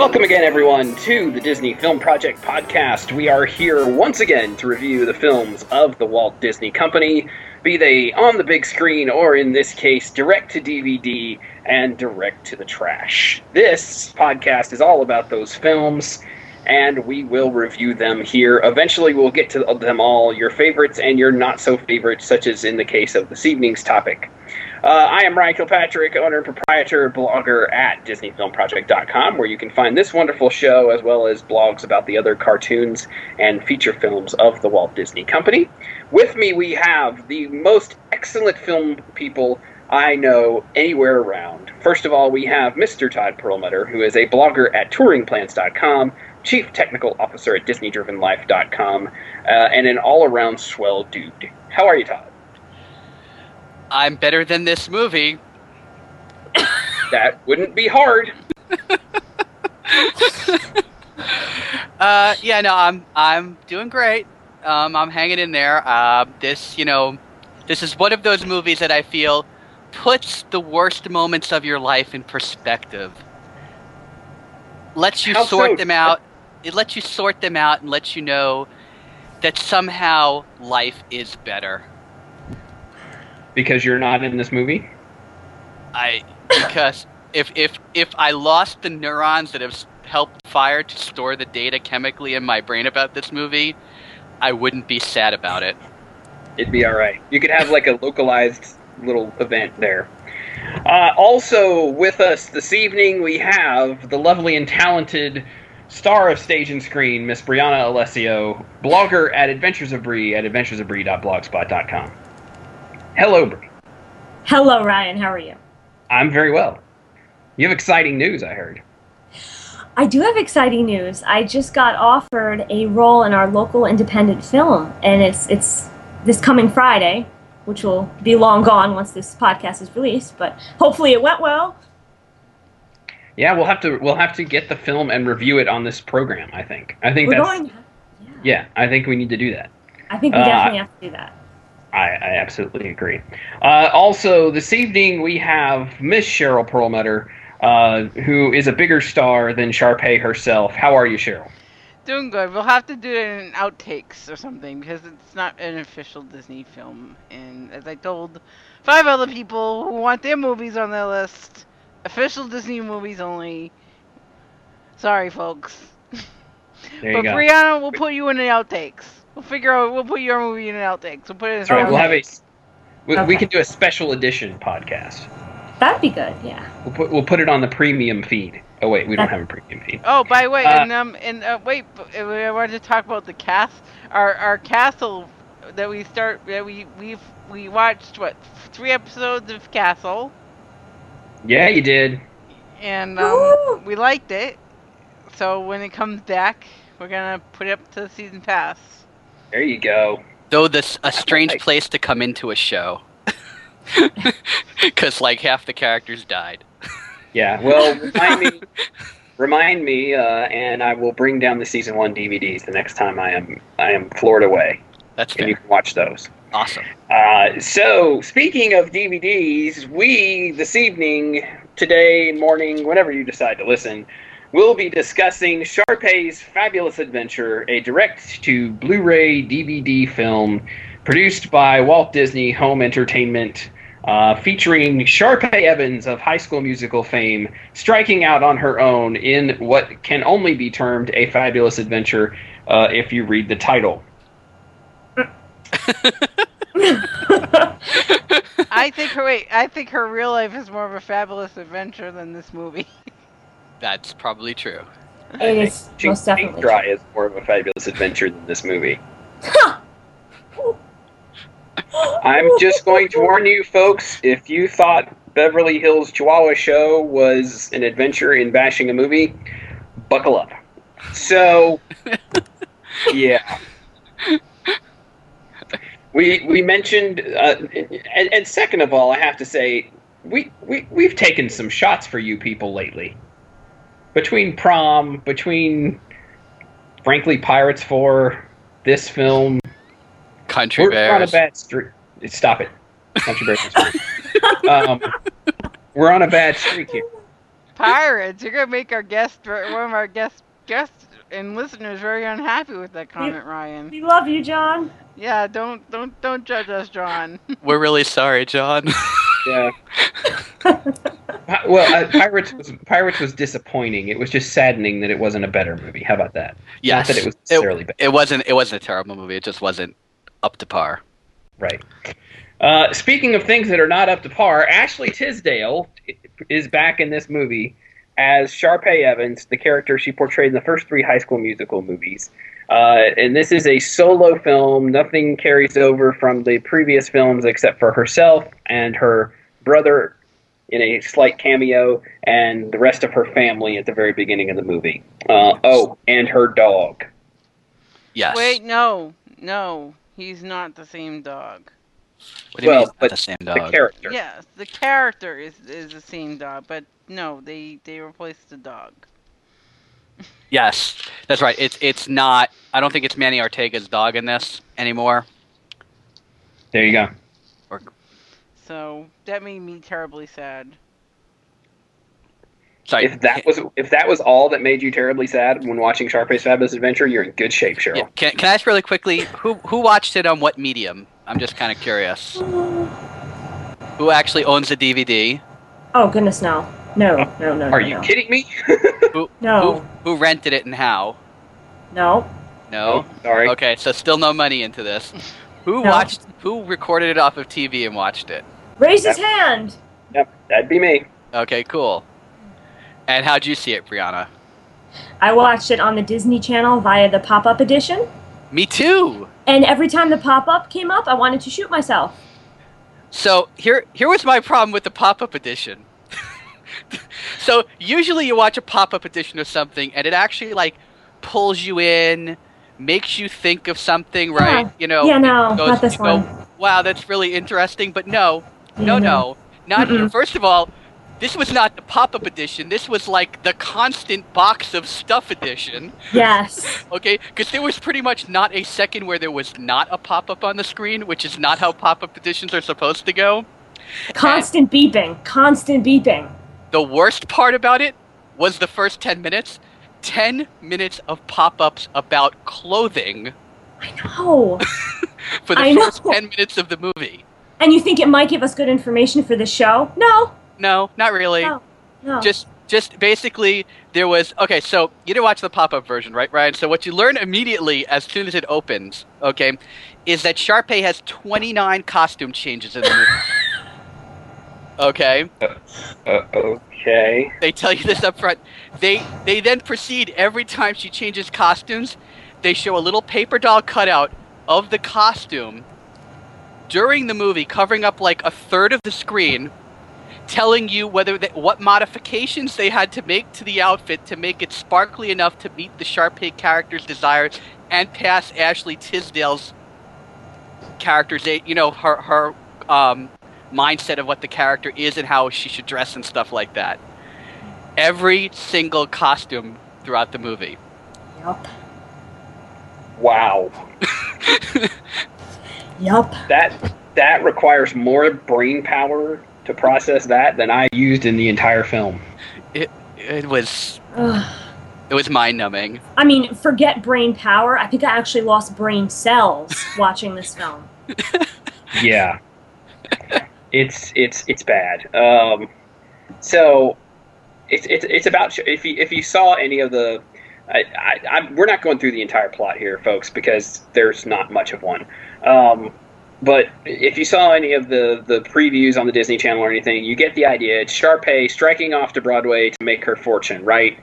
Welcome again, everyone, to the Disney Film Project podcast. We are here once again to review the films of the Walt Disney Company, be they on the big screen or, in this case, direct to DVD and direct to the trash. This podcast is all about those films, and we will review them here. Eventually, we'll get to them all, your favorites and your not so favorites, such as in the case of this evening's topic. Uh, I am Ryan Kilpatrick, owner and proprietor, blogger at DisneyFilmProject.com, where you can find this wonderful show as well as blogs about the other cartoons and feature films of the Walt Disney Company. With me, we have the most excellent film people I know anywhere around. First of all, we have Mr. Todd Perlmutter, who is a blogger at TouringPlans.com, Chief Technical Officer at DisneyDrivenLife.com, uh, and an all around swell dude. How are you, Todd? I'm better than this movie. that wouldn't be hard. uh, yeah, no, I'm I'm doing great. Um, I'm hanging in there. Uh, this, you know, this is one of those movies that I feel puts the worst moments of your life in perspective. Lets you How sort so? them out. It lets you sort them out and lets you know that somehow life is better. Because you're not in this movie? I because if if if I lost the neurons that have helped fire to store the data chemically in my brain about this movie, I wouldn't be sad about it. It'd be all right. You could have like a localized little event there. Uh, also with us this evening, we have the lovely and talented star of stage and screen, Miss Brianna Alessio, blogger at Adventures of Bree at adventuresofbree.blogspot.com. Hello, Bree. Hello, Ryan. How are you? I'm very well. You have exciting news, I heard. I do have exciting news. I just got offered a role in our local independent film, and it's it's this coming Friday, which will be long gone once this podcast is released. But hopefully, it went well. Yeah, we'll have to we'll have to get the film and review it on this program. I think. I think We're that's going. Yeah, yeah. I think we need to do that. I think we Uh, definitely have to do that. I, I absolutely agree. Uh, also, this evening we have Miss Cheryl Perlmutter, uh, who is a bigger star than Sharpay herself. How are you, Cheryl? Doing good. We'll have to do it in outtakes or something because it's not an official Disney film. And as I told five other people who want their movies on their list, official Disney movies only. Sorry, folks. There but you go. Brianna, we'll put you in the outtakes. We'll figure out. We'll put your movie in the outtakes. We'll put it in That's right. We'll have a outtakes. we, we can do a special edition podcast. That'd be good. Yeah. We'll put we'll put it on the premium feed. Oh wait, we don't have a premium feed. Oh, by the way, Uh, and um, and uh, wait, b- uh, I wanted to talk about the cast. Our our castle that we start that we we've we watched what three episodes of Castle, Yeah, you did. and um, we liked it. So when it comes back, we're gonna put it up to the season pass. There you go. Though this a strange Right. place to come into a show. Cuz like half the characters died. Yeah. Well, remind me. Remind me, uh, and I will bring down the season one DVDs the next time I am I am floored away. That's and you can watch those. Awesome. Uh, so, speaking of DVDs, we this evening, today morning, whenever you decide to listen, will be discussing Sharpay's Fabulous Adventure, a direct to Blu ray DVD film produced by Walt Disney Home Entertainment. Uh, featuring Sharpay Evans of High School Musical fame striking out on her own in what can only be termed a fabulous adventure uh, if you read the title. I think her wait, I think her real life is more of a fabulous adventure than this movie. That's probably true. It is She- most definitely. Paint Dry is more of a fabulous adventure than this movie. I'm just going to warn you, folks. If you thought Beverly Hills Chihuahua Show was an adventure in bashing a movie, buckle up. So, yeah. We we mentioned, uh, and, and second of all, I have to say, we, we we've taken some shots for you people lately. Between prom, between frankly Pirates Four, this film, Country we're, we're on a bad streak. Stop it, Country Bears. is um, we're on a bad streak here. pirates. You're gonna make our guest, one of our guest guests and listeners, very unhappy with that comment, Ryan. We love you, John. Yeah, don't don't don't judge us, John. We're really sorry, John. Yeah. Well, uh, Pirates was Pirates was disappointing. It was just saddening that it wasn't a better movie. How about that? yes, Not that it was necessarily bad. it wasn't. It wasn't a terrible movie. It just wasn't up to par. Right. Uh, speaking of things that are not up to par, Ashley Tisdale is back in this movie as Sharpay Evans, the character she portrayed in the first three High School Musical movies. Uh, and this is a solo film. Nothing carries over from the previous films except for herself and her brother in a slight cameo, and the rest of her family at the very beginning of the movie. Uh, oh, and her dog. Yes. Wait, no, no, he's not the same dog. What do you well, mean? but the same dog? The character. Yes, the character is is the same dog, but no, they they replaced the dog. Yes, that's right. It's it's not. I don't think it's Manny Ortega's dog in this anymore. There you go. So that made me terribly sad. Sorry. If that was if that was all that made you terribly sad when watching Sharpay's Fabulous Adventure, you're in good shape, Cheryl. Yeah, Can, can I ask really quickly who who watched it on what medium? I'm just kind of curious. Who actually owns the DVD? Oh goodness, no, no, no, no. Are no, you no. kidding me? No, Who who rented it and how? no. No. Oh, sorry. Okay, so still no money into this. Who No. watched? Who recorded it off of TV and watched it? Raise his hand. Yep, that'd be me. Okay, cool. And how'd you see it, Brianna? I watched it on the Disney Channel via the pop-up edition, Me too. and every time the pop-up came up, I wanted to shoot myself. So here, here was my problem with the pop-up edition. so usually you watch a pop-up edition of something, and it actually like pulls you in, makes you think of something, right? Yeah. You know, yeah, no, goes- not this you go, one. Wow, that's really interesting. But no, Yeah, no, no, not here. Mm-mm. First of all, this was not the pop-up edition. This was like the constant box of stuff edition. Yes. Okay, because there was pretty much not a second where there was not a pop-up on the screen, which is not how pop-up editions are supposed to go. Constant beeping. Constant beeping. The worst part about it was the first 10 minutes. 10 minutes of pop-ups about clothing I know. for the I know. 10 minutes of the movie. And you think it might give us good information for the show? No. No, not really. No. No. Just just basically there was okay, so you didn't watch the pop-up version, right, Ryan? So what you learn immediately as soon as it opens, okay, is that Sharpay has 29 costume changes in the movie. Okay? Uh, okay. They tell you this up front. They they then proceed every time she changes costumes. They show a little paper doll cutout of the costume during the movie, covering up like a third of the screen, telling you whether they, what modifications they had to make to the outfit to make it sparkly enough to meet the Sharpay character's desires and pass Ashley Tisdale's character's, you know, her her um, mindset of what the character is and how she should dress and stuff like that. Every single costume throughout the movie. Yup. Wow. Yup. That that requires more brain power to process that than I used in the entire film. It it was Ugh. it was mind numbing. I mean, forget brain power. I think I actually lost brain cells watching this film. Yeah. It's it's it's bad. Um, so it's it's it's about if you if you saw any of the. I, I, we're not going through the entire plot here, folks, because there's not much of one. Um, but if you saw any of the, the previews on the Disney Channel or anything, you get the idea. It's Sharpay striking off to Broadway to make her fortune, right?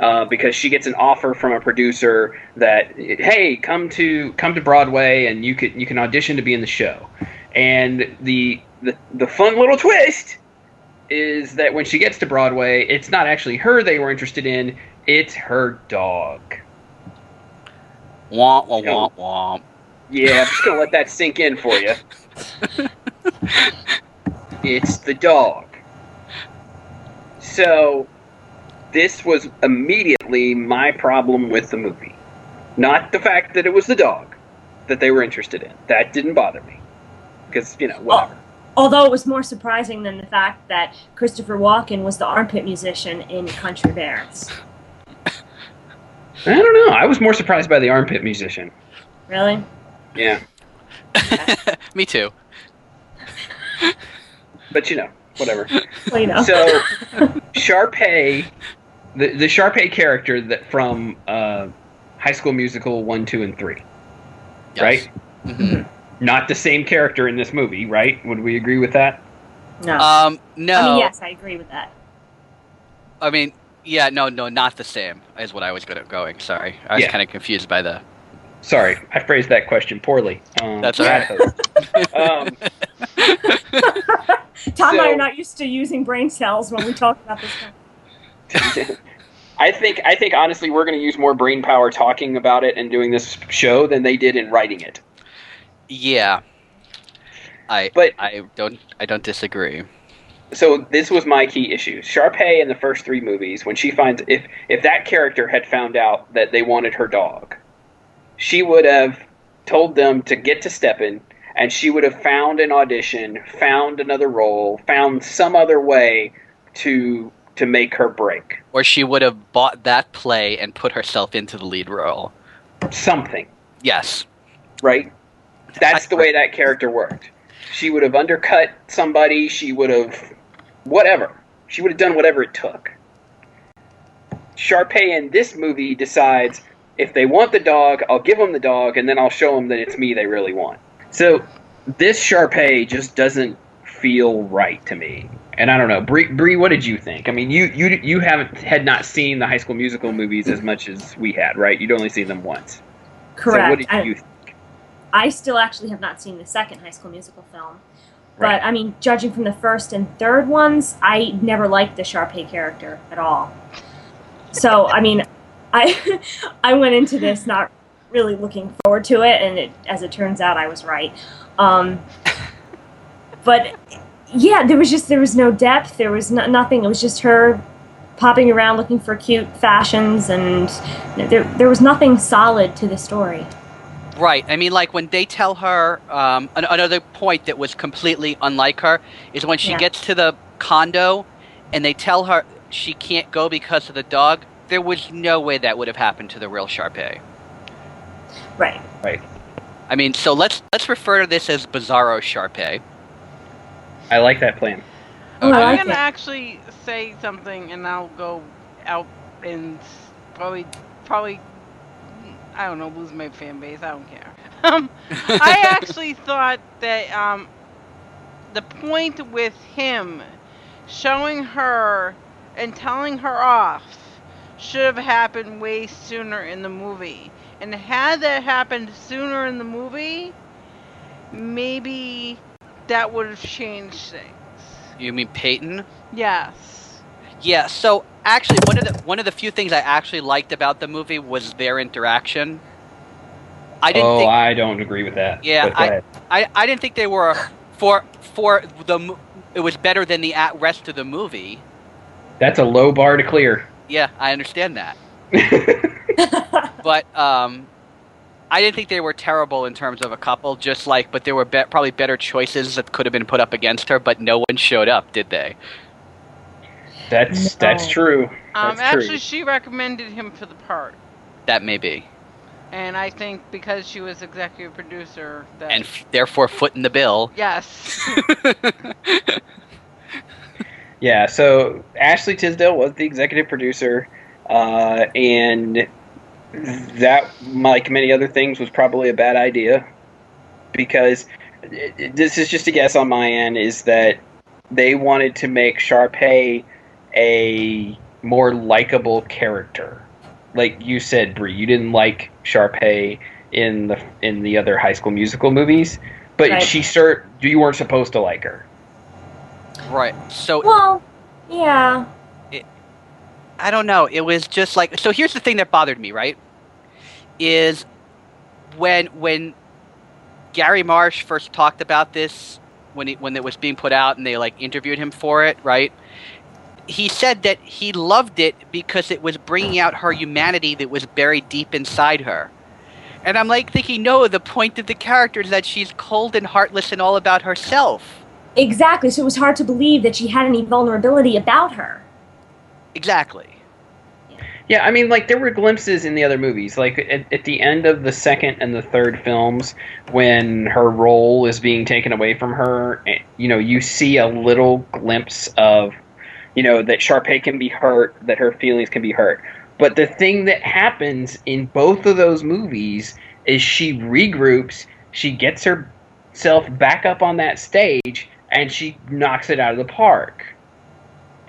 Uh, because she gets an offer from a producer that, hey, come to come to Broadway and you could you can audition to be in the show. And the the, the fun little twist is that when she gets to Broadway, it's not actually her they were interested in; it's her dog. Womp womp womp womp. Yeah, I'm just gonna let that sink in for you. it's the dog. So, this was immediately my problem with the movie. Not the fact that it was the dog that they were interested in. That didn't bother me. Because, you know, oh, whatever. Although it was more surprising than the fact that Christopher Walken was the armpit musician in Country Bears. I don't know. I was more surprised by the armpit musician. Really? Yeah, Me too. but you know, whatever. Well, you know. So, Sharpay, the the Sharpay character that from uh, High School Musical one, two, and three, Yes. right? Mhm. Not the same character in this movie, right? Would we agree with that? no. Um, no. I mean, yes, I agree with that. I mean, yeah, no, no, not the same is what I was good at going. Sorry, I was Yeah. kind of confused by the. Sorry, I phrased that question poorly. Um, That's all bad host. um, Tom and I So- are not used to using brain cells when we talk about this. Kind I think I think honestly we're going to use more brain power talking about it and doing this show than they did in writing it. Yeah. I But- I don't I don't disagree. So this was my key issue. Sharpay in the first three movies, when she finds if if that character had found out that they wanted her dog, she would have told them to get to Steppen, and she would have found an audition, found another role, found some other way to to make her break. Or she would have bought that play and put herself into the lead role. Something. Yes. right? That's the way that character worked. She would have undercut somebody. She would have, whatever. She would have done whatever it took. Sharpay in this movie decides if they want the dog, I'll give them the dog, and then I'll show them that it's me they really want. So this Sharpay just doesn't feel right to me. And I don't know, Bree, Bree, what did you think? I mean, you you you haven't had not seen the High School Musical movies as much as we had, right? You'd only seen them once. Correct. So what did I- you? I still actually have not seen the second High School Musical film. Right. But I mean, judging from the first and third ones, I never liked the Sharpay character at all. So I mean, I I went into this not really looking forward to it, and it, as it turns out, I was right. Um, but yeah, there was just there was no depth. There was no, nothing. It was just her popping around looking for cute fashions, and there there was nothing solid to the story. Right. I mean, like when they tell her um, an- another point that was completely unlike her is when she Yeah. gets to the condo and they tell her she can't go because of the dog. There was no way that would have happened to the real Sharpay. Right. Right. I mean, so let's let's refer to this as Bizarro Sharpay. I like that plan. I I'm gonna actually say something, and I'll go out and probably, probably, I don't know, lose my fan base. I don't care. Um, I actually thought that um, the point with him showing her and telling her off should have happened way sooner in the movie. And had that happened sooner in the movie, maybe that would have changed things. You mean Peyton? Yes. Yeah. So actually, one of the one of the few things I actually liked about the movie was their interaction. I didn't oh, think I don't agree with that. Yeah, But go ahead. I, I didn't think they were for for the it was better than the at rest of the movie. that's a low bar to clear. Yeah, I understand that, but um, I didn't think they were terrible in terms of a couple. Just like, but there were be- probably better choices that could have been put up against her, but no one showed up, did they? That's No. that's true. Um, actually, true. she recommended him for the part, That may be, and I think because she was executive producer, that and f- therefore foot in the bill. yes, Yeah. So Ashley Tisdale was the executive producer, uh, and that, like many other things, was probably a bad idea because it- it- this is just a guess on my end. Is that they wanted to make Sharpay a more likable character. Like you said, Bree, you didn't like Sharpay in the in the other High School Musical movies, but Right. she cert you weren't supposed to like her. right. So well, yeah. I don't know. It was just like so. Here's the thing that bothered me. Right, is when when Gary Marsh first talked about this when he, when it was being put out and they like interviewed him for it. Right, he said that he loved it because it was bringing out her humanity that was buried deep inside her. And I'm like thinking, no, the point of the character is that she's cold and heartless and all about herself. Exactly. So it was hard to believe that she had any vulnerability about her. Exactly. Yeah, I mean, like there were glimpses in the other movies, like at, at the end of the second and the third films, when her role is being taken away from her. eh, You know, you see a little glimpse of, you know, that Sharpay can be hurt, that her feelings can be hurt. But the thing that happens in both of those movies is she regroups, she gets herself back up on that stage, and she knocks it out of the park.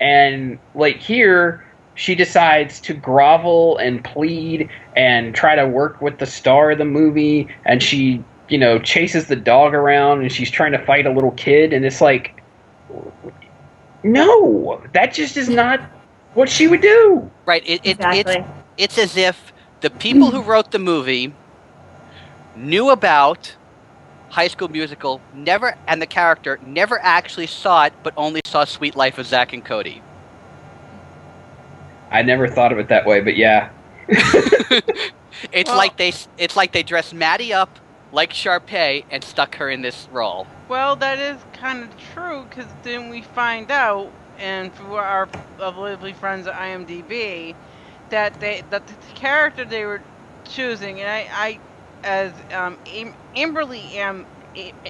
And like here, she decides to grovel and plead and try to work with the star of the movie and she you know chases the dog around and she's trying to fight a little kid and it's like no that just is not what she would do Right. It, it, exactly. It's it's as if the people who wrote the movie knew about High School Musical, never and the character never actually saw it, but only saw Suite Life of Zack and Cody. i never thought of it that way but yeah It's Well- like they it's like they dressed Maddie up like Sharpay and stuck her in this role. Well, that is kind of true because then we find out, and through our lovely friends at IMDb, that they that the character they were choosing, and I, I as um, Am- Amber Lee Am,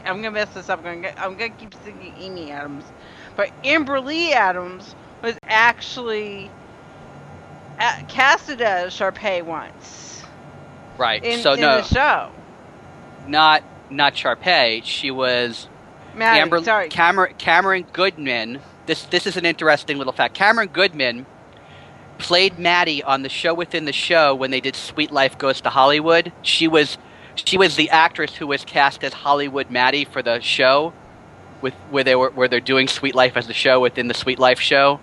I'm gonna mess this up. I'm gonna, I'm gonna keep thinking Amy Adams, but Amber Lee Adams was actually uh, casted as Sharpay once Right. in, so in no, the show. Not not Sharpay. She was Maddie, Amber sorry. Cameron Cameron Goodman. This this is an interesting little fact. Cameron Goodman played Maddie on the show within the show when they did Suite Life Goes to Hollywood. She was she was the actress who was cast as Hollywood Maddie for the show with where they were where they're doing Suite Life as the show within the Suite Life show.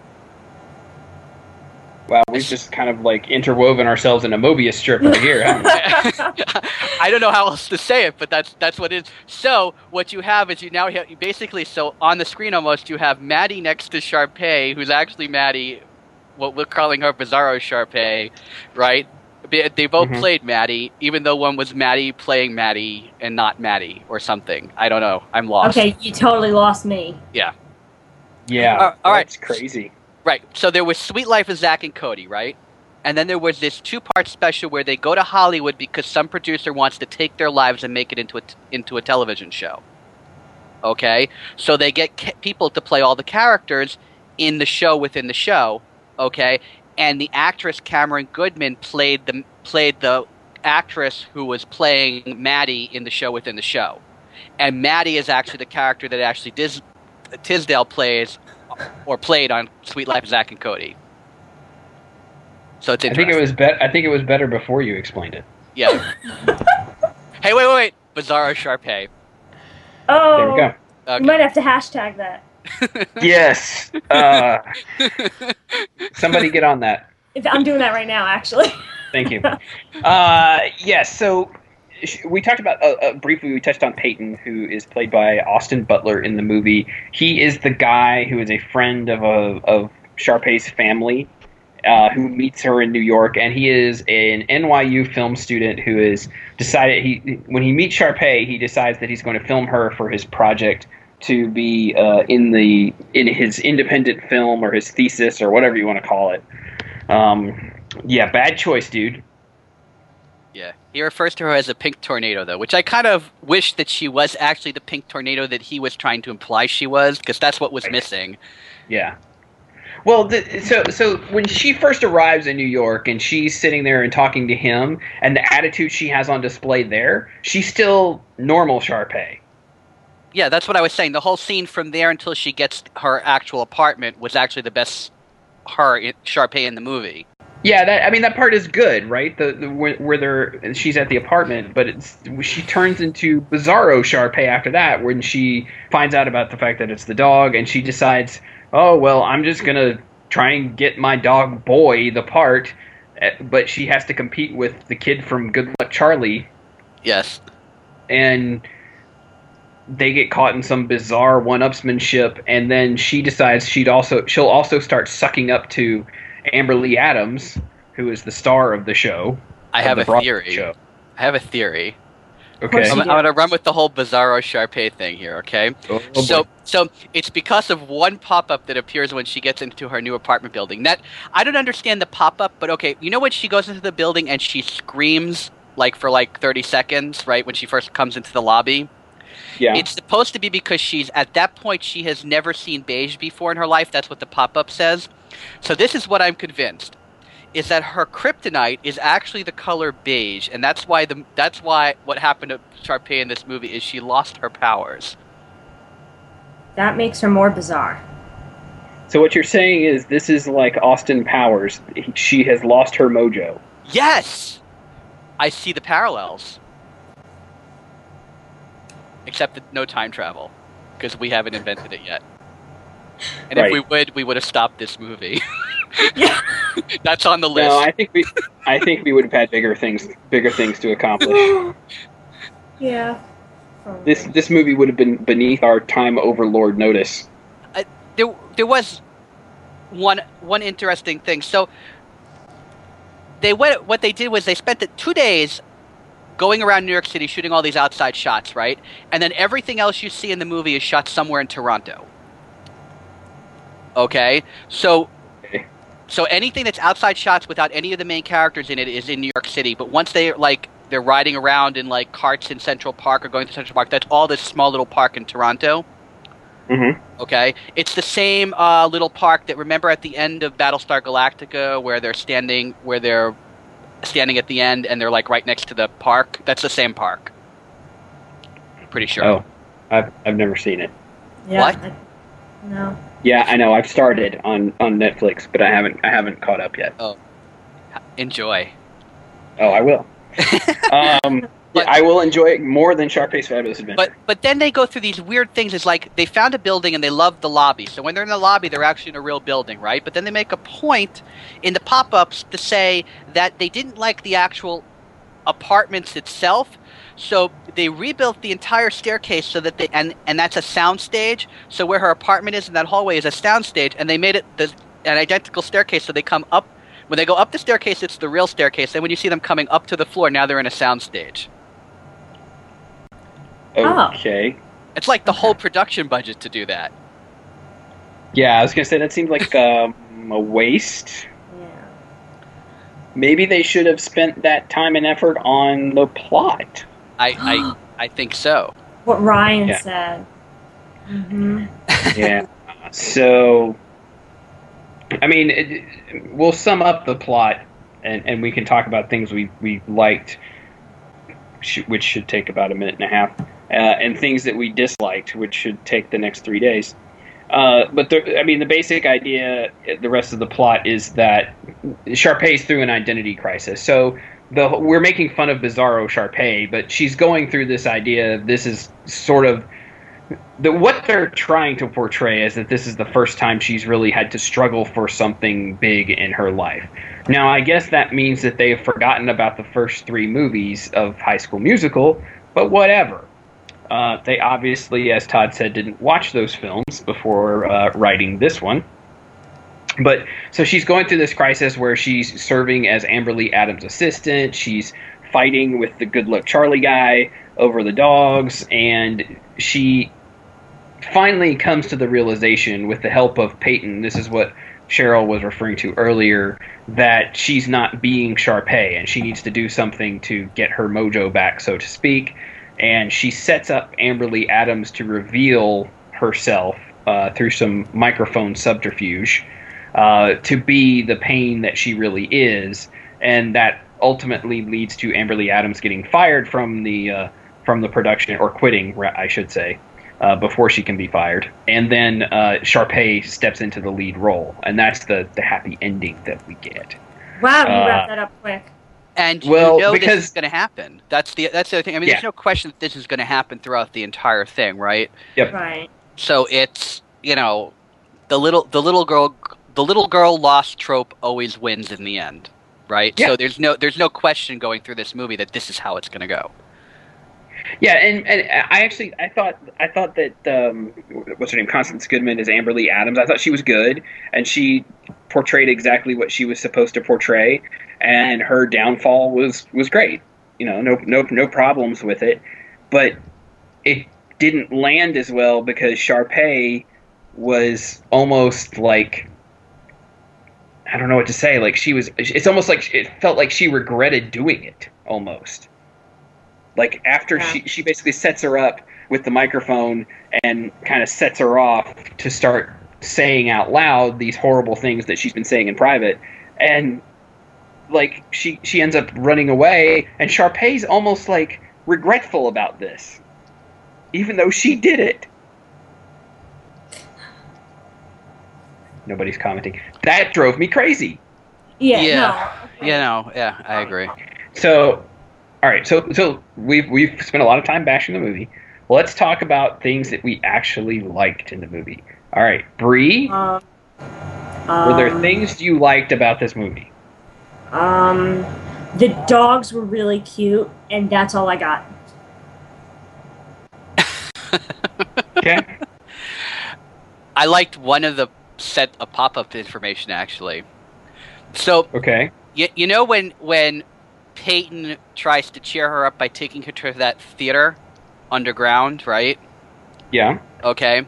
Wow we've just kind of like interwoven ourselves in a mobius strip right here? I don't know how else to say it, but that's that's what it is. So what you have is you now have you basically so on the screen almost you have Maddie next to Sharpay, who's actually Maddie, what we're calling her Bizarro Sharpay, right? They they both Mhm. played Maddie, even though one was Maddie playing Maddie and not Maddie or something. I don't know. I'm lost. Okay, you totally lost me. yeah Uh, all right. that's crazy Right. So there was Suite Life of Zack and Cody, right? And then there was this two-part special where they go to Hollywood because some producer wants to take their lives and make it into a t- into a television show. Okay? So they get ca- people to play all the characters in the show within the show, okay? And the actress Cameron Goodman played the played the actress who was playing Maddie in the show within the show. And Maddie is actually the character that actually Dis- Tisdale plays or played on Suite Life of Zack and Cody. So it's i think it was bet i think it was better before you explained it Yeah. hey, wait, wait, wait. Bizarro Sharpay. Oh, there we go you might have to hashtag that. yes uh, somebody get on that If I'm doing that right now, actually. Thank you. Uh, yes, so sh- we talked about uh, uh, briefly. We touched on Peyton, who is played by Austin Butler in the movie. He is the guy who is a friend of a of Sharpay's family, uh, who meets her in New York, and he is an NYU film student who is decided he when he meets Sharpay, he decides that he's going to film her for his project to be uh, in the in his independent film or his thesis or whatever you want to call it. Um, yeah, bad choice, dude. He refers to her as a pink tornado, though, which I kind of wish that she was actually the pink tornado that he was trying to imply she was, because that's what was missing. Yeah. Well, the, so so when she first arrives in New York and she's sitting there and talking to him, and the attitude she has on display there, she's still normal Sharpay. Yeah, that's what I was saying. The whole scene from there until she gets her actual apartment was actually the best her Sharpay in the movie. Yeah, that I mean that part is good, right? The, the where, where they're she's at the apartment, but it's she turns into Bizarro Sharpay after that when she finds out about the fact that it's the dog, and she decides, oh well, I'm just gonna try and get my dog Boi the part, eh, but she has to compete with the kid from Good Luck Charlie, Yes. and they get caught in some bizarre one-upsmanship, and then she decides she'd also she'll also start sucking up to Amber Lee Adams, who is the star of the show. I have the a Broadway theory. Show. I have a theory. Okay. I'm. I'm gonna run with the whole Bizarro Sharpay thing here, okay? Oh, boy. so, so it's because of one pop-up that appears when she gets into her new apartment building. That I don't understand the pop-up, but okay, you know when she goes into the building and she screams like for like 30 seconds, right? When she first comes into the lobby. yeah. It's supposed to be because she's at that point she has never seen beige before in her life. That's what the pop-up says. So this is what I'm convinced is that her kryptonite is actually the color beige, and that's why the that's why what happened to Sharpay in this movie is she lost her powers. That makes her more bizarre. So what you're saying is this is like Austin Powers. She has lost her mojo. Yes, I see the parallels, except that no time travel because we haven't invented it yet. And if we would, we would have stopped this movie. Yeah. That's on the list. No, I think we, I think we would have had bigger things, bigger things to accomplish. yeah. Probably. This this movie would have been beneath our time overlord notice. Uh, there there was one one interesting thing. So they went what they did was they spent the two days going around New York City shooting all these outside shots, right? And then everything else you see in the movie is shot somewhere in Toronto. Okay? So so anything that's outside shots without any of the main characters in it is in New York City, but once they like they're riding around in like carts in Central Park or going to Central Park, that's all this small little park in Toronto. Mm-hmm. Okay, it's the same uh, little park that remember at the end of Battlestar Galactica where they're standing, where they're standing at the end and they're like right next to the park. That's the same park. Pretty sure. Oh, I've I've never seen it. yeah, what? I- no. Yeah, I know. I've started on on Netflix, but I haven't I haven't caught up yet. Oh, enjoy. Oh, I will. um, But- yeah, I will enjoy it more than Sharpay's Fabulous Adventure. But but then they go through these weird things. It's like they found a building and they love the lobby. So when they're in the lobby, they're actually in a real building, right? But then they make a point in the pop-ups to say that they didn't like the actual apartments itself. So they rebuilt the entire staircase so that they and and that's a sound stage. So where her apartment is in that hallway is a sound stage, and they made it the an identical staircase. So they come up when they go up the staircase, it's the real staircase. And when you see them coming up to the floor, now they're in a sound stage. Oh. okay. It's like the whole production budget to do that. Yeah, I was gonna say that seemed like um, a waste. Yeah. Maybe they should have spent that time and effort on the plot. I, I, I think so. What Ryan Yeah. said. hmm yeah. So, I mean, it, we'll sum up the plot, and, and we can talk about things we we liked, which should take about a minute and a half, uh, and things that we disliked, which should take the next three days. Uh, but the, I mean, the basic idea, the rest of the plot is that Sharpay's through an identity crisis. So the we're making fun of Bizarro Sharpay, but she's going through this idea. This is sort of the what they're trying to portray is that this is the first time she's really had to struggle for something big in her life. Now, I guess that means that they have forgotten about the first three movies of High School Musical, but whatever. Uh, they obviously, as Todd said, didn't watch those films before uh, writing this one. But so she's going through this crisis where she's serving as Amber Lee Adams' assistant. She's fighting with the good luck Charlie guy over the dogs, and she finally comes to the realization with the help of Peyton. This is what Cheryl was referring to earlier that she's not being Sharpay and she needs to do something to get her mojo back, so to speak. And she sets up Amber Lee Adams to reveal herself uh, through some microphone subterfuge uh, to be the pain that she really is, and that ultimately leads to Amber Lee Adams getting fired from the uh, from the production or quitting, I should say, uh, before she can be fired. And then uh, Sharpay steps into the lead role, and that's the the happy ending that we get. Wow, you Uh, wrapped that up quick. And Well, you know this because- is going to happen. That's the that's the other thing. I mean, Yeah. there's no question that this is going to happen throughout the entire thing, right? Yep. Right. So it's you know, the little the little girl the little girl lost trope always wins in the end, right? Yeah. So there's no there's no question going through this movie that this is how it's going to go. Yeah, and, and I actually I thought I thought that um, what's her name Constance Goodman is Amber Lee Adams. I thought she was good, and she portrayed exactly what she was supposed to portray, and her downfall was was great. you know, no no no problems with it, but it didn't land as well because Sharpay was almost like I don't know what to say. Like she was, it's almost like it felt like she regretted doing it almost. Like after Yeah. she she basically sets her up with the microphone and kind of sets her off to start saying out loud these horrible things that she's been saying in private, and like she she ends up running away, and Sharpay's almost like regretful about this, even though she did it. Nobody's commenting. That drove me crazy. Yeah. Yeah. No. Yeah, no, yeah, I agree. So, all right. So, so we've we've spent a lot of time bashing the movie. Let's talk about things that we actually liked in the movie. All right, Bree, Um, were there um, things you liked about this movie? Um, the dogs were really cute, and that's all I got. Okay. I liked one of the set of pop-up information actually. So okay. you, you know when when Peyton tries to cheer her up by taking her to that theater underground, right? Yeah. Okay.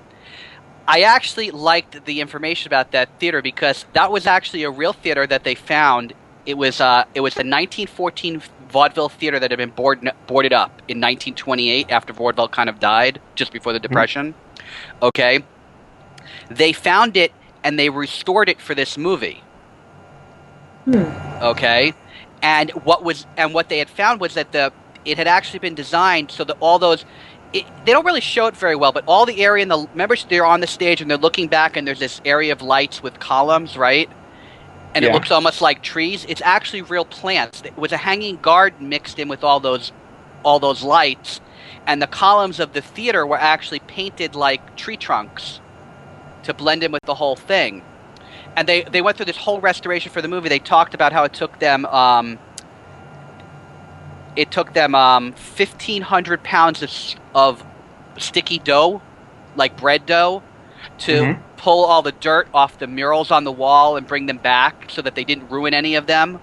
I actually liked the information about that theater because that was actually a real theater that they found. It was uh, it was the 1914 vaudeville theater that had been board, boarded up in 1928 after vaudeville kind of died just before the depression. Okay. They found it and they restored it for this movie. Hmm. Okay, and what was and what they had found was that the it had actually been designed so that all those it, they don't really show it very well, but all the area in the remember they're on the stage and they're looking back and there's this area of lights with columns, right? And it looks almost like trees. It's actually real plants. It was a hanging garden mixed in with all those all those lights, and the columns of the theater were actually painted like tree trunks to blend in with the whole thing and they they went through this whole restoration for the movie. They talked about how it took them um, it took them um, fifteen hundred pounds of of sticky dough, like bread dough, to Mhm. pull all the dirt off the murals on the wall and bring them back so that they didn't ruin any of them.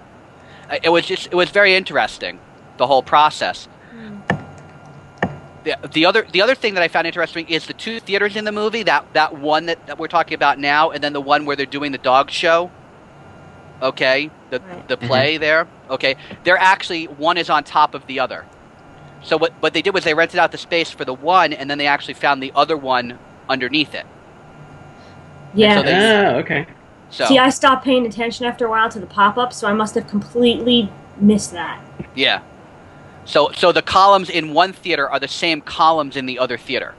Uh, It was just it was very interesting, the whole process. The, the other the other thing that I found interesting is the two theaters in the movie that that one that, that we're talking about now and then the one where they're doing the dog show. Okay, the Right. the play there. Okay, they're actually one is on top of the other. So what what they did was they rented out the space for the one and then they actually found the other one underneath it. Yeah. so they- Ah, okay. So See, I stopped paying attention after a while to the pop-ups, so I must have completely missed that. yeah. So so the columns in one theater are the same columns in the other theater.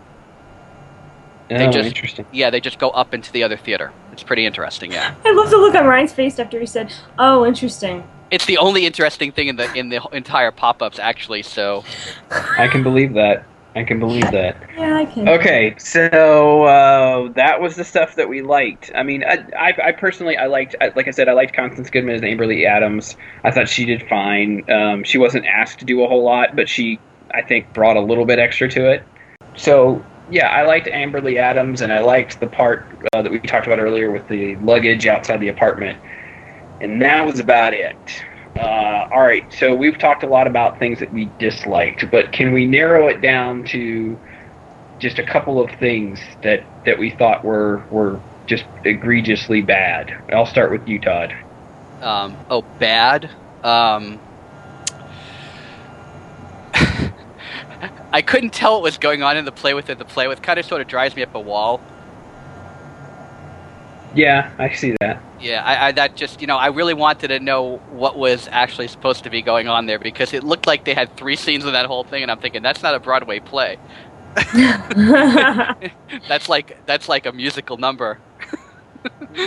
They oh, just- interesting. Yeah, they just go up into the other theater. It's pretty interesting, yeah. I love the look on Ryan's face after he said, "Oh, interesting." It's the only interesting thing in the in the entire pop-ups actually. So I can believe that. I can believe that. Yeah, I can. Okay, so uh, that was the stuff that we liked. I mean, I, I, I personally, I liked, I- like I said, I liked Constance Goodman as Amber Lee Adams. I thought she did fine. Um, she wasn't asked to do a whole lot, but she, I think, brought a little bit extra to it. So yeah, I liked Amber Lee Adams, and I liked the part uh, that we talked about earlier with the luggage outside the apartment, and that was about it. Uh, all right, so we've talked a lot about things that we disliked, but can we narrow it down to just a couple of things that, that we thought were were just egregiously bad? I'll start with you, Todd. um, oh, bad. Um, I couldn't tell what was going on in the play with it. The play with kind of sort of drives me up a wall. Yeah, I see that. Yeah, I, I that just you know I really wanted to know what was actually supposed to be going on there because it looked like they had three scenes in that whole thing, and I'm thinking that's not a Broadway play. That's like that's like a musical number.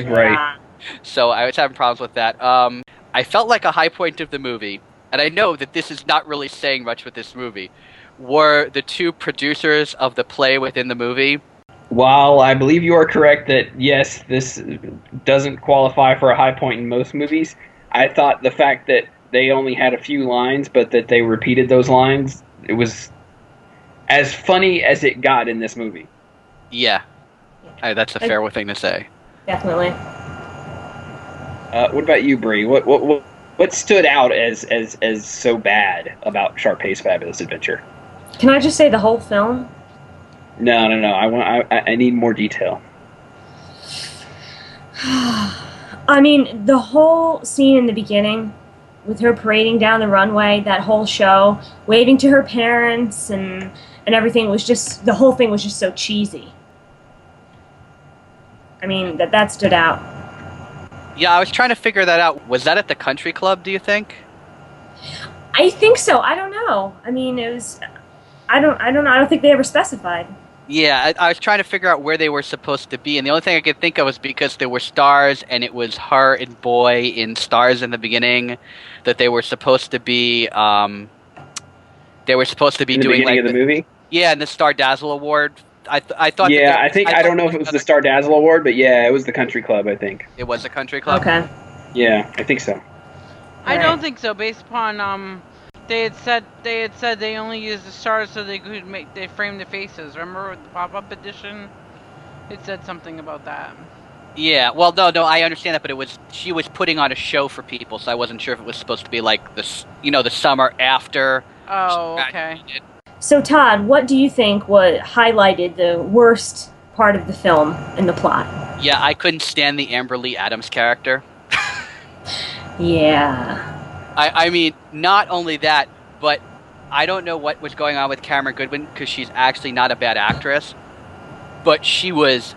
Right. So I was having problems with that. Um, I felt like a high point of the movie, and I know that this is not really saying much with this movie, were the two producers of the play within the movie. While I believe you are correct that yes, this doesn't qualify for a high point in most movies, I thought the fact that they only had a few lines, but that they repeated those lines, it was as funny as it got in this movie. Yeah, I, that's a fair thing to say. Definitely. Uh, what about you, Bree? What, what what what stood out as as as so bad about Sharpay's Fabulous Adventure? Can I just say the whole film? No, no, no. I want. I, I need more detail. I mean, the whole scene in the beginning with her parading down the runway, that whole show, waving to her parents and and everything was just the whole thing was just so cheesy. I mean, that that stood out. Yeah, I was trying to figure that out. Was that at the country club, do you think? I think so. I don't know. I mean, it was I don't I don't know. I don't think they ever specified. Yeah, I, I was trying to figure out where they were supposed to be, and the only thing I could think of was because there were stars, and it was her and Boi in stars in the beginning, that they were supposed to be. Um, they were supposed to be In the doing like of the movie. yeah, and the Star Dazzle Award. I th- I thought. Yeah, there- I think I, thought don't know if it was the another- Star Dazzle Award, but yeah, it was the Country Club. I think. It was the country club. Okay. Yeah, I think so. I Right. don't think so, based upon um, they had said they had said they only used the stars so they could make they frame the faces. Remember with the pop-up edition? It said something about that. Yeah, well, no, no, I understand that, but it was she was putting on a show for people, so I wasn't sure if it was supposed to be like this, you know, the summer after. Oh, okay. So Todd, what do you think what highlighted the worst part of the film in the plot? Yeah, I couldn't stand the Amber Lee Adams character. Yeah. I, I mean, not only that, but I don't know what was going on with Cameron Goodman because she's actually not a bad actress, but she was.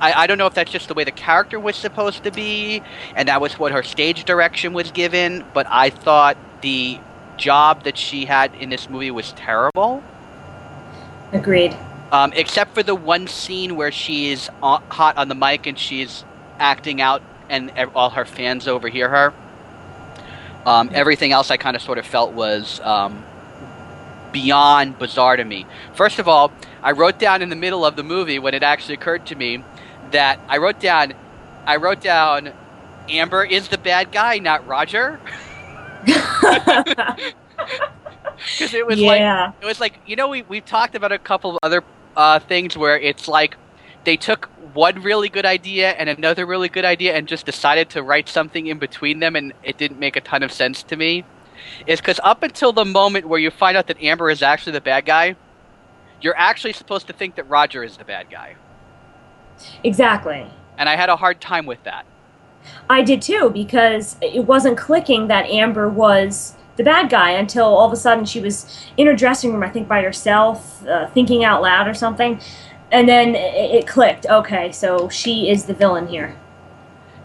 I, I don't know if that's just the way the character was supposed to be, and that was what her stage direction was given, but I thought the job that she had in this movie was terrible. Agreed. Um, except for the one scene where she's o- hot on the mic and she's acting out, and all her fans overhear her. Um, everything else I kind of sort of felt was um, beyond bizarre to me. First of all, I wrote down in the middle of the movie when it actually occurred to me that I wrote down, I wrote down, Amber is the bad guy, not Roger, because it was like it was like you know we we've talked about a couple of other uh, things where it's like they took one really good idea and another really good idea and just decided to write something in between them and it didn't make a ton of sense to me. Is because up until the moment where you find out that Amber is actually the bad guy, you're actually supposed to think that Roger is the bad guy, exactly. and I had a hard time with that. I did too because it wasn't clicking that Amber was the bad guy until all of a sudden she was in her dressing room, I think by herself, uh, thinking out loud or something, and then it, clicked. Okay, so she is the villain here.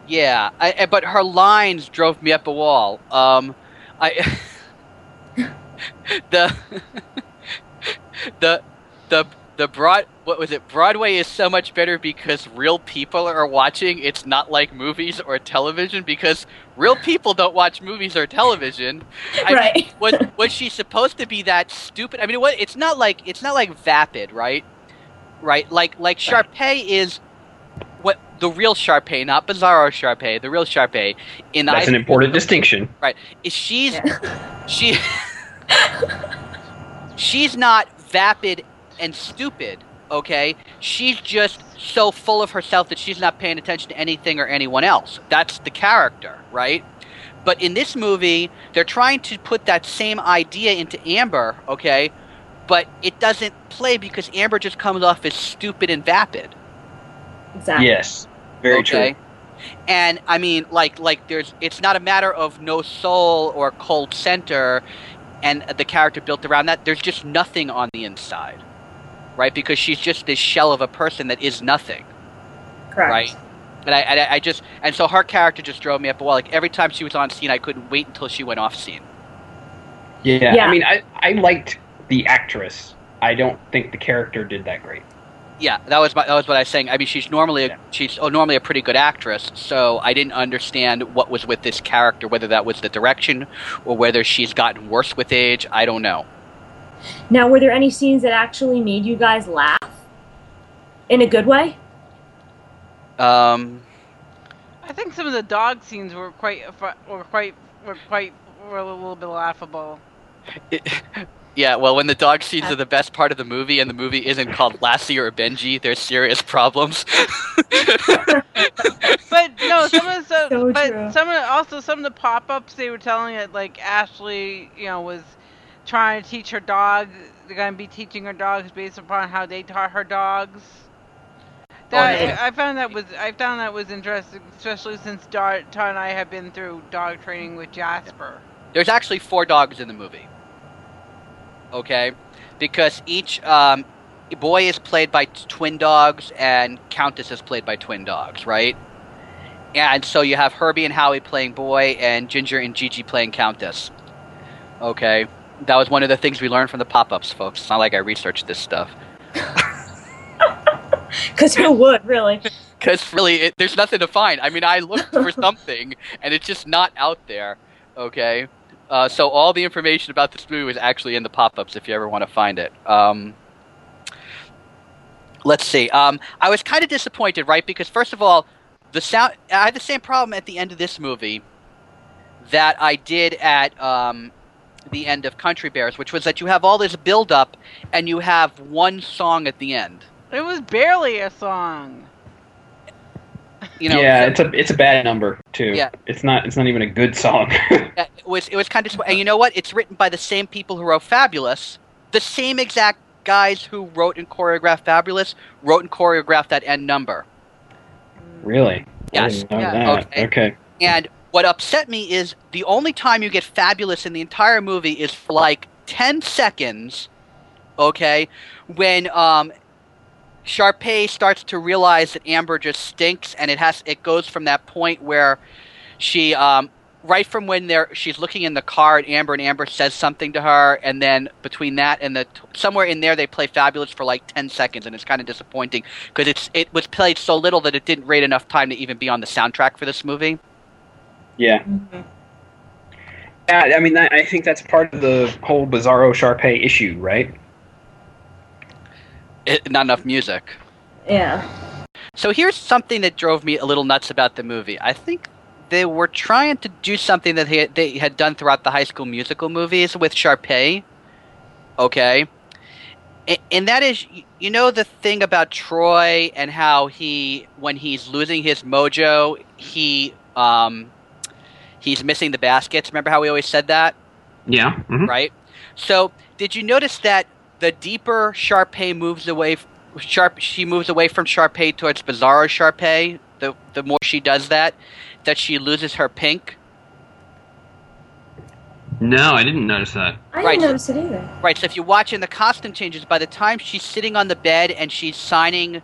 Yeah, I, I- but her lines drove me up a wall. Um, I the the the the broad what was it? Broadway is so much better because real people are watching. It's not like movies or television because real people don't watch movies or television. I Right. Mean, was was she supposed to be that stupid? I mean, what? It's not like it's not like vapid, right? Right? Like like Sharpay is what the real Sharpay, not Bizarro Sharpay, the real Sharpay. In That's I- an important distinction. Right? Is she's Yeah. she she's not vapid and stupid okay she's just so full of herself that she's not paying attention to anything or anyone else that's the character right but in this movie they're trying to put that same idea into amber okay but it doesn't play because amber just comes off as stupid and vapid Exactly. Yes, very true. and I mean, like, like there's, it's not a matter of no soul or cold center, and the character built around that. There's just nothing on the inside, right? Because she's just this shell of a person that is nothing, Correct. right? And I, and I, I just, and so her character just drove me up a wall. Like every time she was on scene, I couldn't wait until she went off scene. Yeah, Yeah. I mean, I I liked the actress. I don't think the character did that great. Yeah, that was my, that was what I was saying. I mean, she's normally a, Yeah. she's oh, normally a pretty good actress, so I didn't understand what was with this character, whether that was the direction or whether she's gotten worse with age. I don't know. Now, were there any scenes that actually made you guys laugh in a good way? Um, I think some of the dog scenes were quite were quite were quite were a little bit laughable. yeah, well, when the dog scenes are the best part of the movie, and the movie isn't called Lassie or Benji, there's serious problems. But no, some of the So but but True. some of the, also some of the pop-ups they were telling it like Ashley, you know, was trying to teach her dog. They're gonna be teaching her dogs based upon how they taught her dogs. Oh, that, yeah. I found that was I found that was interesting, especially since Dar- Todd and I have been through dog training with Jasper. There's actually four dogs in the movie. Okay, because each um, Boi is played by twin dogs, and Countess is played by twin dogs, right? And so you have Herbie and Howie playing Boi, and Ginger and Gigi playing Countess. Okay, that was one of the things we learned from the pop-ups, folks. It's not like I researched this stuff. Because who would, really? Because really, it, there's nothing to find. I mean, I looked for something, and it's just not out there. Okay, uh, so all the information about this movie was actually in the pop-ups. If you ever want to find it, um, let's see. Um, I was kind of disappointed, right? Because first of all, the sound. I had the same problem at the end of this movie that I did at um, the end of Country Bears, which was that you have all this build-up, and you have one song at the end. It was barely a song. You know, yeah, so- it's a it's a bad number too. Yeah. It's not it's not even a good song. Uh, it was it was kind of and you know what it's written by the same people who wrote fabulous the same exact guys who wrote and choreographed fabulous wrote and choreographed that end number really? Yes. Yeah. Okay. okay. and what upset me is the only time you get fabulous in the entire movie is for like 10 seconds okay when um Sharpay starts to realize that Amber just stinks and it has it goes from that point where she um right from when they're she's looking in the car at Amber and Amber says something to her and then between that and the somewhere in there they play fabulous for like 10 seconds and it's kind of disappointing because it's it was played so little that it didn't rate enough time to even be on the soundtrack for this movie Yeah. Yeah, I mean, I think that's part of the whole Bizarro Sharpay issue, right? It, not enough music Yeah. So here's something that drove me a little nuts about the movie. I think they were trying to do something that they, they had done throughout the High School Musical movies with Sharpay. Okay, A- and that is, you know, the thing about Troy and how he, when he's losing his mojo, he um, he's missing the baskets. Remember how we always said that? Yeah. mhm. right? So, did you notice that the deeper Sharpay moves away, Sharp she moves away from Sharpay towards Bizarro Sharpay. The the more she does that, that she loses her pink. No, I didn't notice that. I Right. didn't notice it either. Right. So if you watch in the costume changes, by the time she's sitting on the bed and she's signing,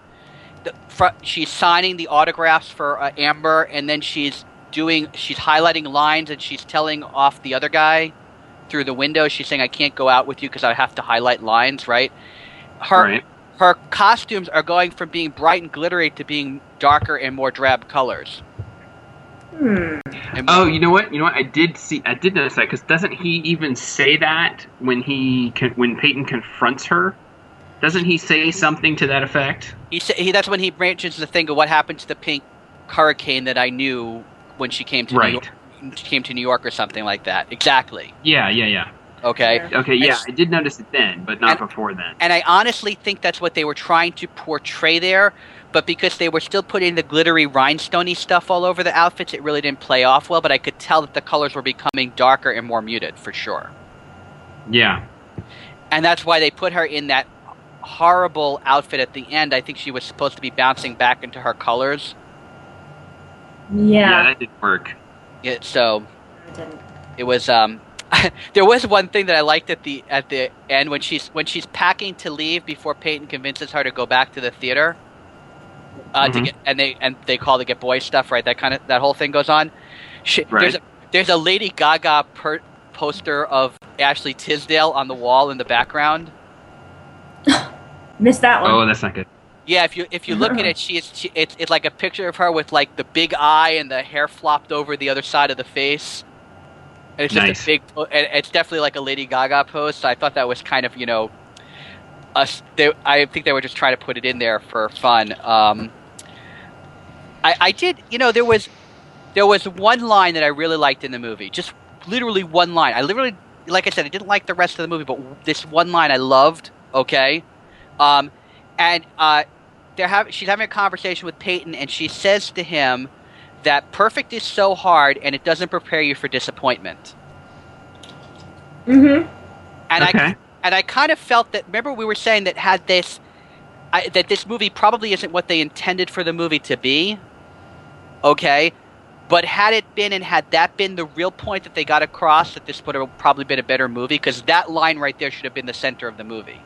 the fr- she's signing the autographs for uh, Amber, and then she's doing, she's highlighting lines and she's telling off the other guy through the window. She's saying, "I can't go out with you because I have to highlight lines." Right. Her right. her costumes are going from being bright and glittery to being darker and more drab colors. Hmm. Oh, you know what? You know what? I did see. I did notice that because doesn't he even say that when he when Peyton confronts her? Doesn't he say something to that effect? he, sa- he that's when he branches the thing of what happened to the pink hurricane that I knew when she came to New Right. York, she came to New York or something like that. Exactly. Yeah, yeah, yeah. Okay. Okay, yeah, It's- I did notice it then, but not And- before then. And I honestly think that's what they were trying to portray there, but because they were still putting the glittery rhinestoney stuff all over the outfits, it really didn't play off well. But I could tell that the colors were becoming darker and more muted for sure. Yeah, and that's why they put her in that horrible outfit at the end. I think she was supposed to be bouncing back into her colors. yeah, Yeah. that didn't work. It, so It didn't. it was. Um, there was one thing that I liked at the at the end when she's when she's packing to leave before Peyton convinces her to go back to the theater. Uh, to Mhm. get and they and they call to get Boi stuff right. That kind of that whole thing goes on. She, Right. There's a there's a Lady Gaga per, poster of Ashley Tisdale on the wall in the background. Missed that one. Oh, that's not good. Yeah, if you if you look at it, she she, it's it's like a picture of her with like the big eye and the hair flopped over the other side of the face. And it's just Nice. a big. And it's definitely like a Lady Gaga pose. So I thought that was kind of you know, us. They, I think they were just trying to put it in there for fun. Um, I I did you know there was there was one line that I really liked in the movie. Just literally one line. I literally like I said I didn't like the rest of the movie, but this one line I loved. Okay, um, and uh, they're having she's having a conversation with Peyton, and she says to him that perfect is so hard and it doesn't prepare you for disappointment. Mm-hmm. And I okay. and I kind of felt that. Remember, we were saying that had this, I, that this movie probably isn't what they intended for the movie to be. Okay, but had it been and had that been the real point that they got across, that this would have probably been a better movie because that line right there should have been the center of the movie.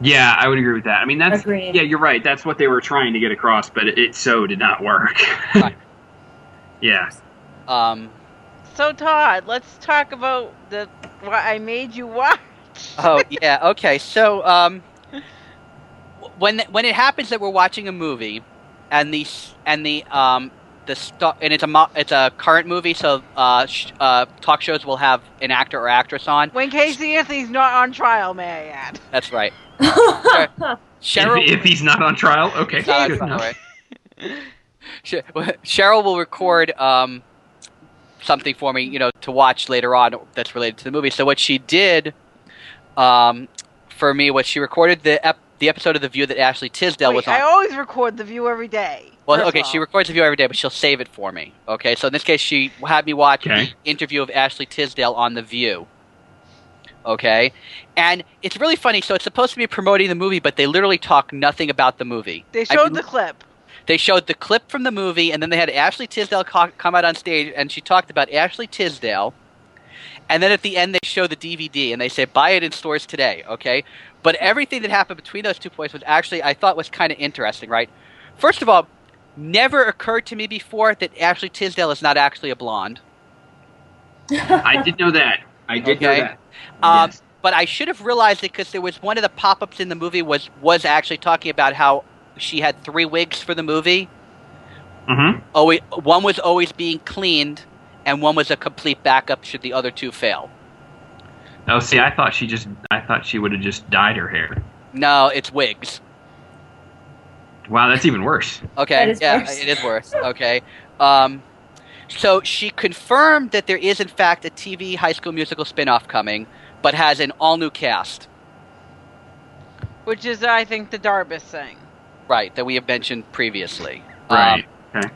Yeah, I would agree with that. I mean, that's Agreed. yeah, you're right. That's what they were trying to get across, but it, it so did not work. Right. yeah. Um, So Todd, let's talk about the what I made you watch. oh yeah, okay. So um, when when it happens that we're watching a movie, and the and the um the st- and it's a mo- it's a current movie, so uh, sh- uh talk shows will have an actor or actress on. When Casey Anthony's not on trial, may I add? That's right. Cheryl. If, if he's not on trial, okay. Uh, good enough. way. Cheryl will record um, something for me, you know, to watch later on that's related to the movie. So what she did um, for me was she recorded the ep- the episode of The View that Ashley Tisdale Wait, was on. I always record the view every day. Well, okay, of she records the view every day, but she'll save it for me. Okay, so in this case, she had me watch Okay. the interview of Ashley Tisdale on the View. Okay, and it's really funny. So it's supposed to be promoting the movie, but they literally talk nothing about the movie. They showed bel- the clip. They showed the clip from the movie, and then they had Ashley Tisdale co- come out on stage, and she talked about Ashley Tisdale. And then at the end, they show the DVD, and they say, "Buy it in stores today." Okay, but everything that happened between those two points was actually, I thought, was kind of interesting. Right? First of all, never occurred to me before that Ashley Tisdale is not actually a blonde. I did know that. I did know that. Um, Yes. But I should have realized it because there was one of the pop-ups in the movie was was actually talking about how she had three wigs for the movie. Mhm. always, one was always being cleaned, and one was a complete backup should the other two fail. Oh, see, I thought she just. I thought she would have just dyed her hair. No, it's wigs. Wow, that's even worse. Okay, yeah, worse. it is worse. Okay, um, so she confirmed that there is in fact a TV High School Musical spin-off coming, but has an all-new cast. Which is, I think, the Darbus thing. Right, that we have mentioned previously. Um, Right. okay.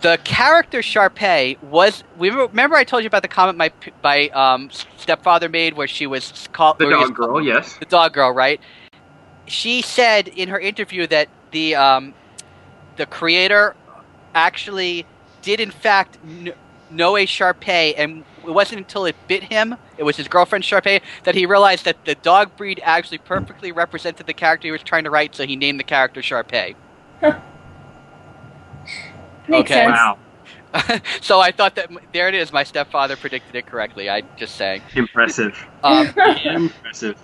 the character Sharpay was. We remember I told you about the comment my my um, stepfather made where she was called The where was dog girl, yes. the dog girl, right? She said in her interview that the um, the creator actually did in fact kn- know a Shar Pei, and it wasn't until it bit him, it was his girlfriend Shar Pei, that he realized that the dog breed actually perfectly represented the character he was trying to write, so he named the character Sharpay. Makes Okay. sense. Wow. so I thought that there it is. My stepfather predicted it correctly. I just saying. Impressive. Um, Impressive.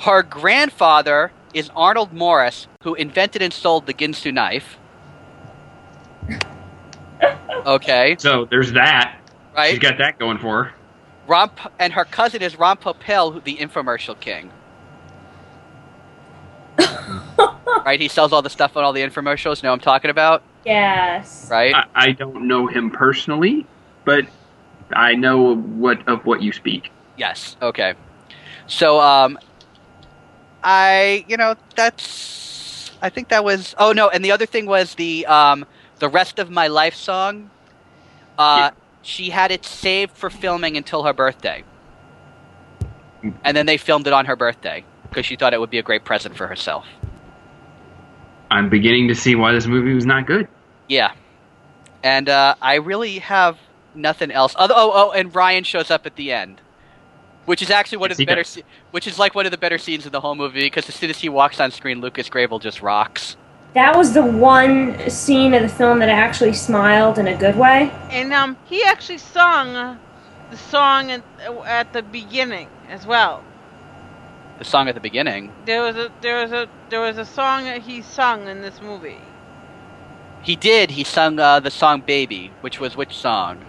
her grandfather is Arnold Morris, who invented and sold the Ginsu knife. Okay, So there's that. She's right. got that going for her. Ron, and her cousin is Ron Popeil, the infomercial king. right, he sells all the stuff on all the infomercials. You Know what I'm talking about, Yes. right? I, I don't know him personally, but I know what of what you speak. Yes. Okay. So, um, I, you know, that's, I think that was, oh no, and the other thing was the, um, the rest of my life song. Uh, she had it saved for filming until her birthday. And then they filmed it on her birthday because she thought it would be a great present for herself. I'm beginning to see why this movie was not good. Yeah. And, uh, I really have nothing else. Other, oh, oh, and Ryan shows up at the end. Which is actually one Yes, of the better, sce- which is like one of the better scenes in the whole movie because as soon as he walks on screen, Lucas Grabeel just rocks. That was the one scene of the film that I actually smiled in a good way. And um, he actually sung the song at, at the beginning as well. The song at the beginning, There was a there was a there was a song that he sung in this movie. he did. He sung uh, the song "Baby," which was which song?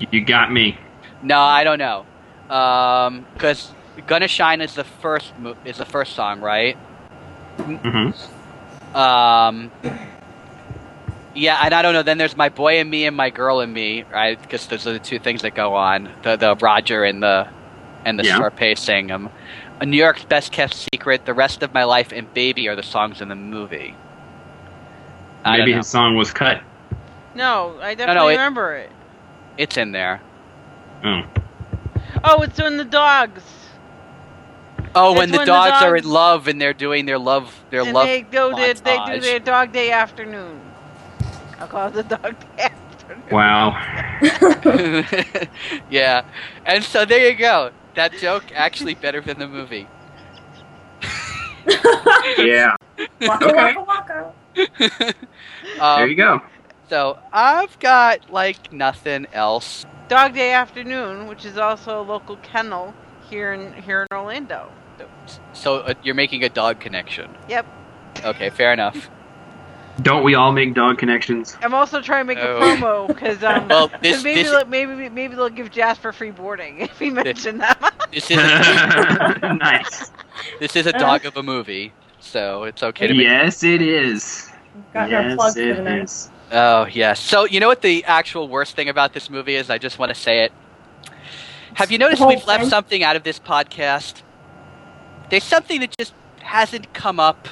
You- You got me. No, I don't know. Um, because "Gonna Shine" is the first mo- is the first song, right? Hmm Um, yeah, and I don't know. Then there's "My Boy and Me" and "My Girl and Me," right? Because those are the two things that go on. The the Roger and the and the Yeah. Sharpay sing them. A New York's Best Kept Secret, The Rest of My Life, and Baby are the songs in the movie. I Maybe his song was cut. No, I definitely it- remember it. It's in there. Oh. Oh, it's in the dogs. Oh, It's when the when the dogs are in love and they're doing their love, their and love. they go they, they do their dog day afternoon. I call it the dog day afternoon. Wow. yeah, and so there you go. That joke actually better than the movie. Yeah. Waka Okay. waka waka. um, there you go. So I've got like nothing else. Dog Day Afternoon, which is also a local kennel here in here in Orlando. So uh, you're making a dog connection. Yep. Okay, fair enough. Don't we all make dog connections? I'm also trying to make Oh. a promo because um, Well, 'cause this- maybe this- they'll- maybe maybe they'll give Jasper free boarding if we mention that. This is a, nice. this is a dog of a movie, so it's okay to make. Yes, it is. Got our yes, plugs for the is. Oh yes. So you know what the actual worst thing about this movie is? I just want to say it. Have you noticed we've left something out of this podcast? There's something that just hasn't come up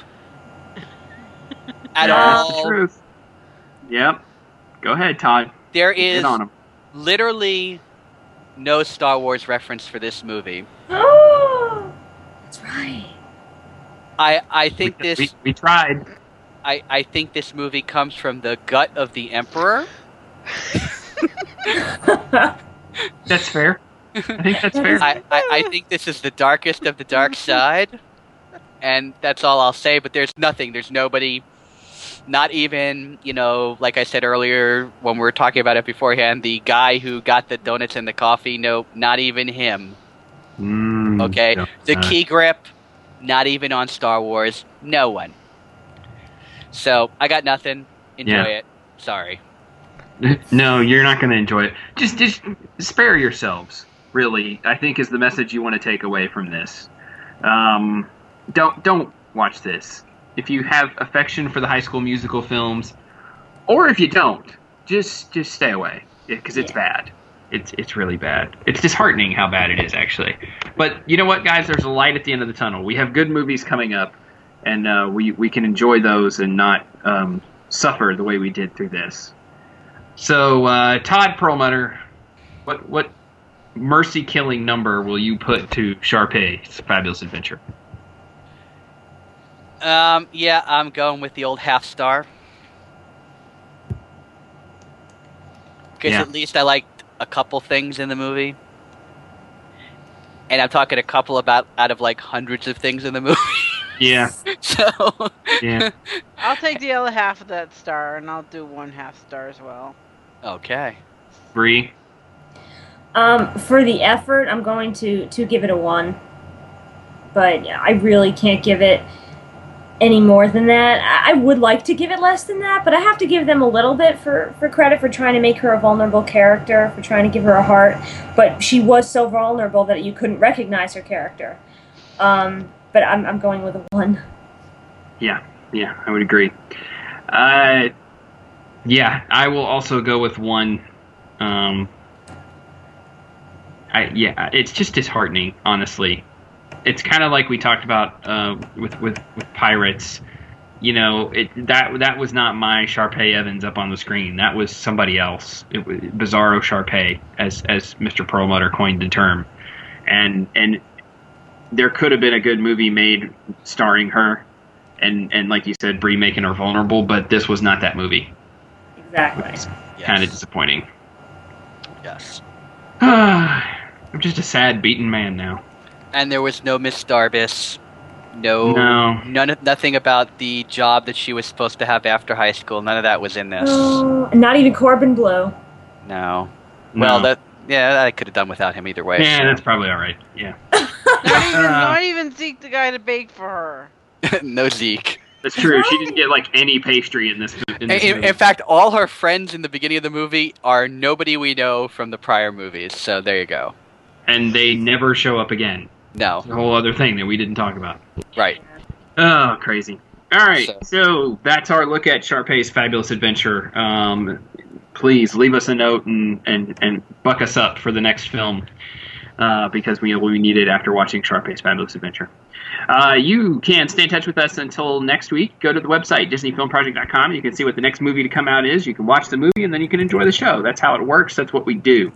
at Yeah. That's the all. truth. Yep. Go ahead, Todd. There Get is on him. literally no Star Wars reference for this movie. Oh, that's right. I I think we, this we, we tried. I, I think this movie comes from the gut of the Emperor. That's fair. I think that's fair. I, I, I think this is the darkest of the dark side. And that's all I'll say, but there's nothing. There's nobody, not even, you know, like I said earlier when we were talking about it beforehand, the guy who got the donuts and the coffee, no, not even him. Mm, Okay? no, The key grip, not even on Star Wars. No one. So, I got nothing. Enjoy Yeah. it. Sorry. No, you're not going to enjoy it. Just, just spare yourselves. Really, I think is the message you want to take away from this. Um, don't don't watch this. If you have affection for the High School Musical films, or if you don't, just just stay away because it's Yeah. bad. It's it's really bad. It's disheartening how bad it is actually. But you know what, guys? There's a light at the end of the tunnel. We have good movies coming up, and uh, we we can enjoy those and not um, suffer the way we did through this. So, uh, Todd Perlmutter, what what mercy killing number will you put to Sharpay's Fabulous Adventure? Um, yeah, I'm going with the old half star. Because Yeah. at least I liked a couple things in the movie. And I'm talking a couple about out of like hundreds of things in the movie. Yeah, so yeah. I'll take the other half of that star, and I'll do one half star as well. Okay. Bree, Um, for the effort, I'm going to to give it a one. But I really can't give it any more than that. I would like to give it less than that, but I have to give them a little bit for, for credit for trying to make her a vulnerable character, for trying to give her a heart. But she was so vulnerable that you couldn't recognize her character. Um, but I'm, I'm going with a one. Yeah, yeah, I would agree. Uh, yeah, I will also go with one. Um, I yeah, it's just disheartening, honestly. It's kind of like we talked about uh, with with with pirates. You know, it that that was not my Sharpay Evans up on the screen. That was somebody else. It was Bizarro Sharpay, as as Mr. Perlmutter coined the term, and and there could have been a good movie made starring her and and like you said, Bree making her vulnerable, but this was not that movie. Exactly. Yes. kind of disappointing. Yes. I'm just a sad, beaten man now. And there was no Miss Darbus. No. No. None. of- Nothing about the job that she was supposed to have after high school. None of that was in this. Oh, not even Corbin Bleu. No. Well, No. that yeah, I could have done without him either way. yeah, so- that's probably all right. Yeah, Not even, Uh. not even Zeke the guy to bake for her. no Zeke. that's true. She didn't get like any pastry in this. In, In, this in, movie. in fact, all her friends in the beginning of the movie are nobody we know from the prior movies. So there you go. And they never show up again. No, It's a whole other thing that we didn't talk about. right. Oh, crazy. All right, So- so, that's our look at Sharpay's fabulous adventure. Um, please leave us a note and, and, and buck us up for the next film. uh, because we we need it after watching Sharpay's Fabulous Adventure. Uh, you can stay in touch with us until next week. Go to the website, DisneyFilmProject.com. You can see what the next movie to come out is. You can watch the movie, and then you can enjoy the show. That's how it works. That's what we do.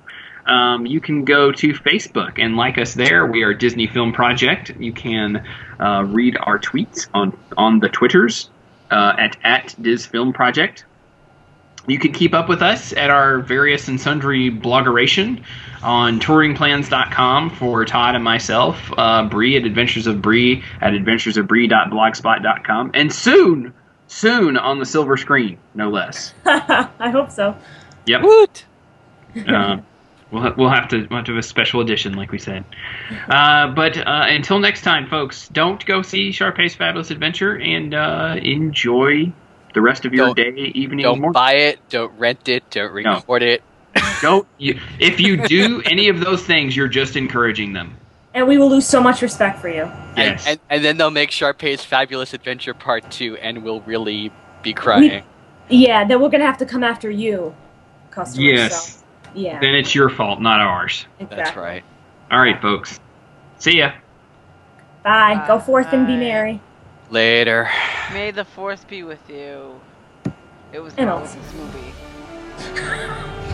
Um, you can go to Facebook and like us there. We are Disney Film Project. You can uh, read our tweets on on the Twitters uh, at at Diz Film Project. You can keep up with us at our various and sundry bloggeration on touringplans.com for Todd and myself, uh, Bree at Adventures of Bree at adventuresofbree.blogspot.com, and soon, soon on the silver screen, no less. I hope so. Yep. Woot! Uh, we'll, ha- we'll have to we'll have to have a special edition, like we said. Uh, but uh, until next time, folks, don't go see Sharpay's Fabulous Adventure and uh, enjoy the rest of your Don't- day, evening, Don't morning. buy it. Don't rent it. Don't record it. Don't you, if you do any of those things, you're just encouraging them. And we will lose so much respect for you. And, Yes. and, and then they'll make Sharpay's Fabulous Adventure Part 2, and we'll really be crying. Yeah, then we're gonna have to come after you, customers. yes. So, yeah, Then it's your fault, not ours. exactly. That's right. All right, folks. See ya. Bye. Go forth and be merry. Later. May the force be with you. It was And wrong also- with this movie.